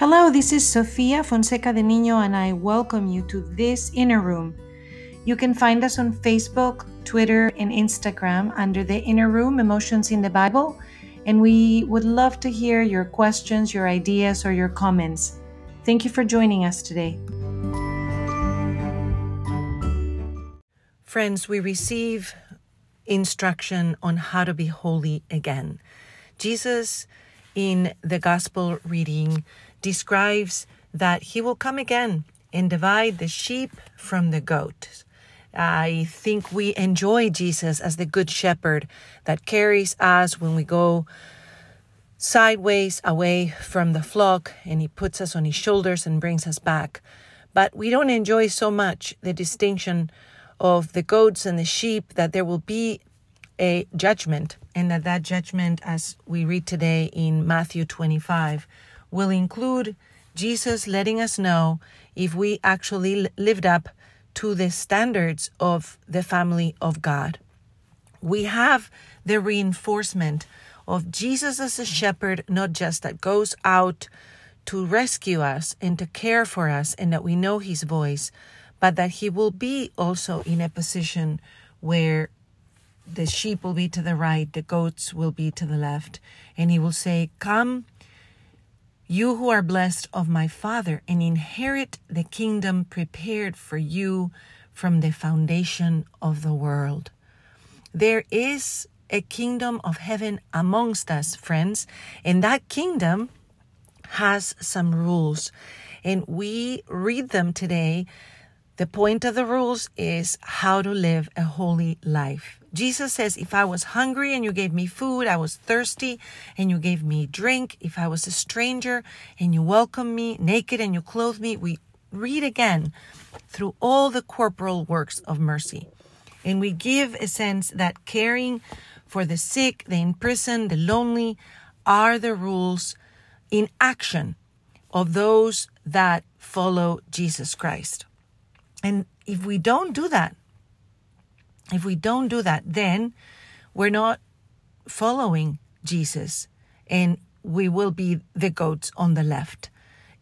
Hello, this is Sofia Fonseca de Niño, and I welcome you to this inner room. You can find us on Facebook, Twitter, and Instagram under the Inner Room Emotions in the Bible, and we would love to hear your questions, your ideas, or your comments. Thank you for joining us today. Friends, we receive instruction on how to be holy again. Jesus, in the gospel reading, describes that he will come again and divide the sheep from the goats. I think we enjoy Jesus as the good shepherd that carries us when we go sideways away from the flock and he puts us on his shoulders and brings us back. But we don't enjoy so much the distinction of the goats and the sheep that there will be a judgment and that that judgment as we read today in Matthew 25 will include Jesus letting us know if we actually lived up to the standards of the family of God. We have the reinforcement of Jesus as a shepherd, not just that goes out to rescue us and to care for us, and that we know his voice, but that he will be also in a position where the sheep will be to the right, the goats will be to the left, and he will say, Come you who are blessed of my Father, and inherit the kingdom prepared for you from the foundation of the world. There is a kingdom of heaven amongst us, friends, and that kingdom has some rules. And we read them today. The point of the rules is how to live a holy life. Jesus says, If I was hungry and you gave me food, I was thirsty and you gave me drink, if I was a stranger and you welcomed me, naked and you clothed me, we read again through all the corporal works of mercy. And we give a sense that caring for the sick, the imprisoned, the lonely are the rules in action of those that follow Jesus Christ. And if we don't do that, if we don't do that, then we're not following Jesus and we will be the goats on the left.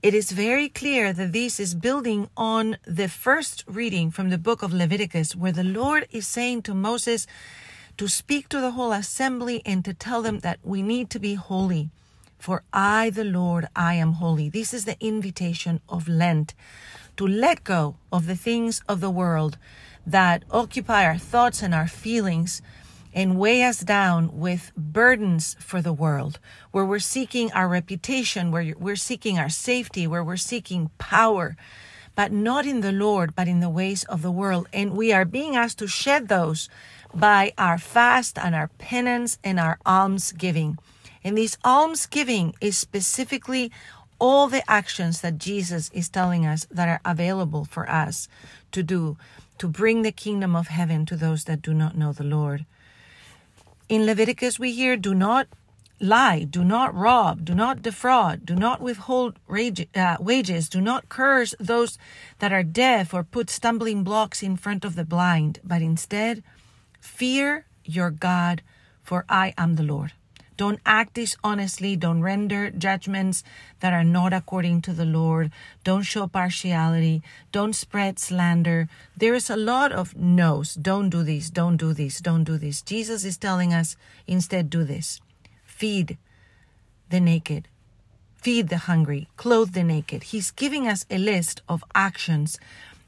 It is very clear that this is building on the first reading from the book of Leviticus, where the Lord is saying to Moses to speak to the whole assembly and to tell them that we need to be holy. For I, the Lord, I am holy. This is the invitation of Lent to let go of the things of the world that occupy our thoughts and our feelings and weigh us down with burdens for the world, where we're seeking our reputation, where we're seeking our safety, where we're seeking power, but not in the Lord, but in the ways of the world. And we are being asked to shed those by our fast and our penance and our alms giving. And this alms giving is specifically all the actions that Jesus is telling us that are available for us to do to bring the kingdom of heaven to those that do not know the Lord. In Leviticus, we hear, do not lie, do not rob, do not defraud, do not withhold uh, wages, do not curse those that are deaf or put stumbling blocks in front of the blind, but instead, fear your God, for I am the Lord. Don't act dishonestly. Don't render judgments that are not according to the Lord. Don't show partiality. Don't spread slander. There is a lot of no's. Don't do this. Don't do this. Don't do this. Jesus is telling us instead do this. Feed the naked. Feed the hungry. Clothe the naked. He's giving us a list of actions.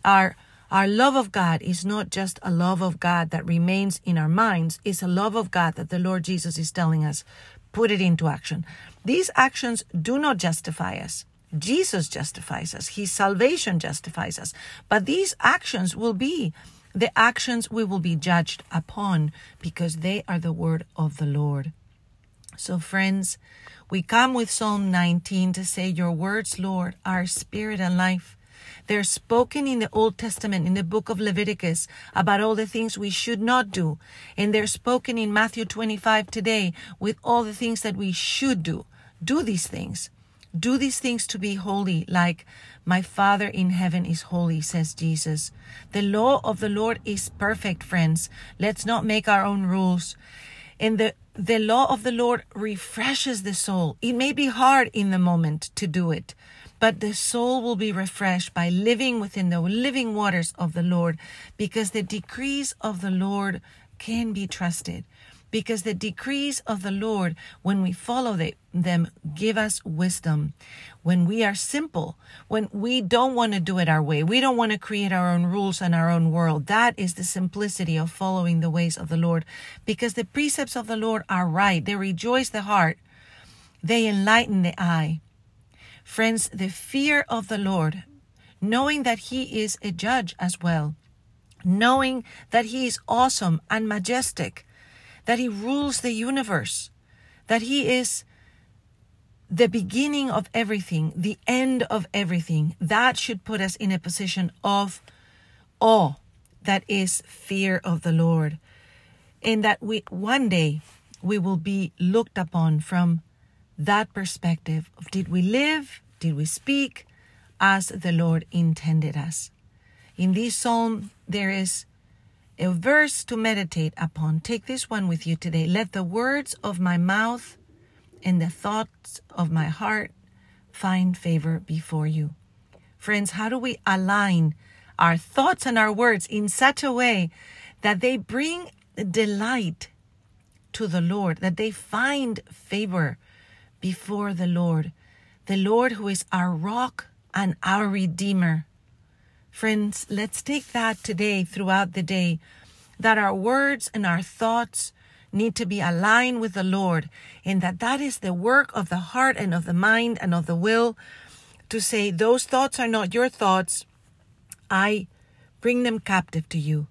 Our our love of God is not just a love of God that remains in our minds, it's a love of God that the Lord Jesus is telling us, put it into action. These actions do not justify us. Jesus justifies us. His salvation justifies us. But these actions will be the actions we will be judged upon because they are the word of the Lord. So, friends, we come with Psalm 19 to say, Your words, Lord, are spirit and life. They're spoken in the Old Testament, in the book of Leviticus, about all the things we should not do. And they're spoken in Matthew 25 today with all the things that we should do. Do these things. Do these things to be holy, like my Father in heaven is holy, says Jesus. The law of the Lord is perfect, friends. Let's not make our own rules. And the, the law of the Lord refreshes the soul. It may be hard in the moment to do it, but the soul will be refreshed by living within the living waters of the Lord because the decrees of the Lord can be trusted. Because the decrees of the Lord, when we follow them, give us wisdom. When we are simple, when we don't want to do it our way, we don't want to create our own rules and our own world. That is the simplicity of following the ways of the Lord. Because the precepts of the Lord are right, they rejoice the heart, they enlighten the eye. Friends, the fear of the Lord, knowing that He is a judge as well, knowing that He is awesome and majestic, that He rules the universe, that He is the beginning of everything, the end of everything, that should put us in a position of awe, that is fear of the Lord. And that we one day we will be looked upon from that perspective of did we live, did we speak as the Lord intended us. In this psalm, there is a verse to meditate upon. Take this one with you today. Let the words of my mouth and the thoughts of my heart find favor before you. Friends, how do we align our thoughts and our words in such a way that they bring delight to the Lord, that they find favor before the Lord, the Lord who is our rock and our Redeemer. Friends, let's take that today throughout the day, that our words and our thoughts need to be aligned with the Lord, and that that is the work of the heart and of the mind and of the will to say, Those thoughts are not your thoughts. I bring them captive to you.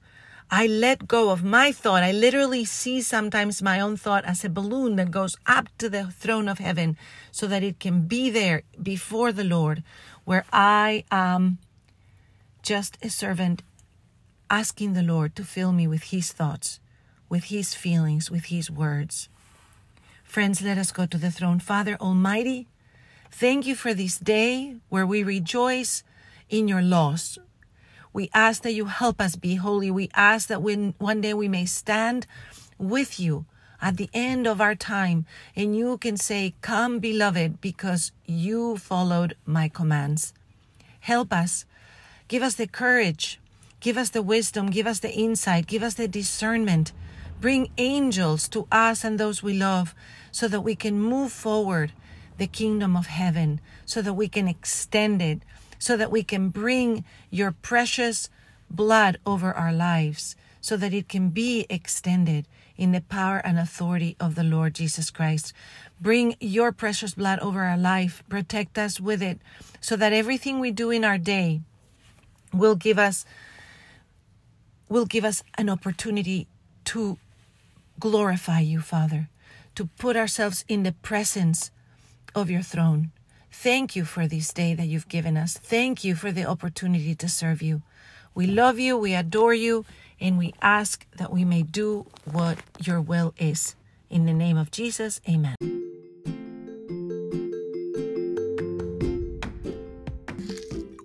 I let go of my thought. I literally see sometimes my own thought as a balloon that goes up to the throne of heaven so that it can be there before the Lord, where I am just a servant asking the Lord to fill me with His thoughts, with His feelings, with His words. Friends, let us go to the throne. Father Almighty, thank you for this day where we rejoice in your laws. We ask that you help us be holy. We ask that when one day we may stand with you at the end of our time and you can say, Come, beloved, because you followed my commands. Help us. Give us the courage. Give us the wisdom. Give us the insight. Give us the discernment. Bring angels to us and those we love so that we can move forward the kingdom of heaven, so that we can extend it, so that we can bring your precious blood over our lives, so that it can be extended in the power and authority of the Lord Jesus Christ. Bring your precious blood over our life, protect us with it, so that everything we do in our day will give us will give us an opportunity to glorify you, Father, to put ourselves in the presence of your throne. Thank you for this day that you've given us. Thank you for the opportunity to serve you. We love you, we adore you, and we ask that we may do what your will is. In the name of Jesus, amen.